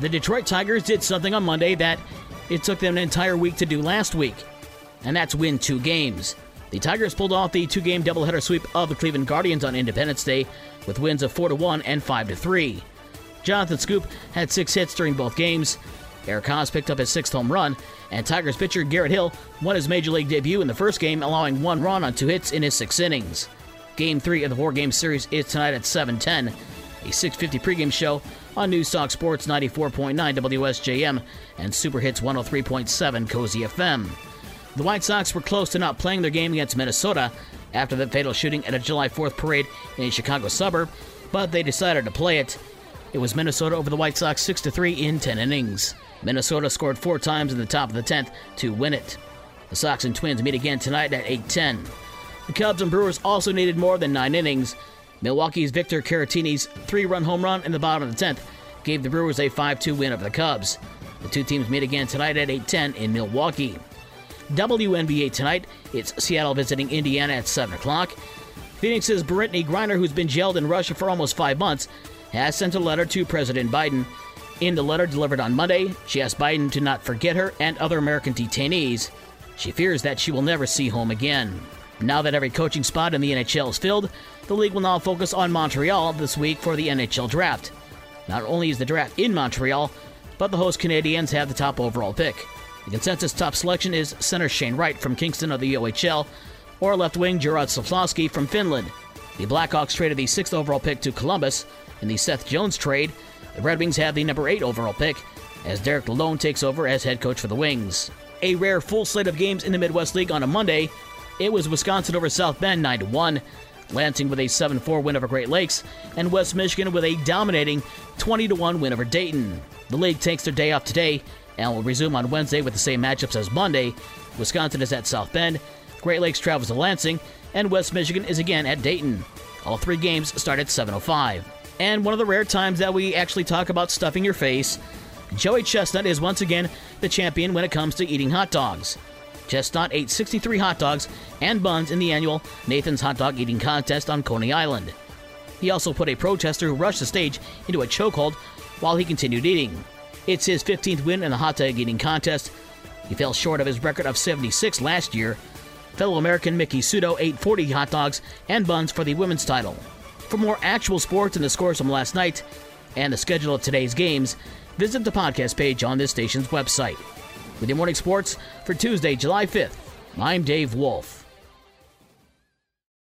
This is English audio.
The Detroit Tigers did something on Monday that it took them an entire week to do last week, and that's win two games. The Tigers pulled off the two-game doubleheader sweep of the Cleveland Guardians on Independence Day with wins of 4 to 1 and 5 to 3. Jonathan Schoop had 6 hits during both games. Eric Haase picked up his sixth home run, and Tigers pitcher Garrett Hill won his major league debut in the first game, allowing one run on two hits in his six innings. Game 3 of the four-game series is tonight at 7:10. A 6:50 pregame show on Newstalk Sports 94.9 WSJM and Super Hits 103.7 Cozy FM. The White Sox were close to not playing their game against Minnesota after the fatal shooting at a July 4th parade in a Chicago suburb, but they decided to play it. It was Minnesota over the White Sox 6 3 in 10 innings. Minnesota scored four times in the top of the 10th to win it. The Sox and Twins meet again tonight at 8:10. The Cubs and Brewers also needed more than 9 innings. Milwaukee's Victor Caratini's three-run home run in the bottom of the 10th gave the Brewers a 5-2 win over the Cubs. The two teams meet again tonight at 8:10 in Milwaukee. WNBA tonight, it's Seattle visiting Indiana at 7 o'clock. Phoenix's Brittney Griner, who's been jailed in Russia for almost five months, has sent a letter to President Biden. In the letter delivered on Monday, she asked Biden to not forget her and other American detainees. She fears that she will never see home again. Now that every coaching spot in the NHL is filled, the league will now focus on Montreal this week for the NHL draft. Not only is the draft in Montreal, but the host Canadiens have the top overall pick. The consensus top selection is center Shane Wright from Kingston of the OHL or left wing Gerard Slafkovsky from Finland. The Blackhawks traded the sixth overall pick to Columbus in the Seth Jones trade. The Red Wings have the number eight overall pick as Derek Lalonde takes over as head coach for the Wings. A rare full slate of games in the Midwest League on a Monday. It was Wisconsin over South Bend 9 1, Lansing with a 7 4 win over Great Lakes, and West Michigan with a dominating 20 1 win over Dayton. The league takes their day off today and will resume on Wednesday with the same matchups as Monday. Wisconsin is at South Bend, Great Lakes travels to Lansing, and West Michigan is again at Dayton. All three games start at 7:05. And one of the rare times that we actually talk about stuffing your face, Joey Chestnut is once again the champion when it comes to eating hot dogs. Chestnut ate 63 hot dogs and buns in the annual Nathan's Hot Dog Eating Contest on Coney Island. He also put a protester who rushed the stage into a chokehold while he continued eating. It's his 15th win in the hot dog eating contest. He fell short of his record of 76 last year. Fellow American Miki Sudo ate 40 hot dogs and buns for the women's title. For more actual sports and the scores from last night and the schedule of today's games, visit the podcast page on this station's website. With your morning sports for Tuesday, July 5th, I'm Dave Wolf.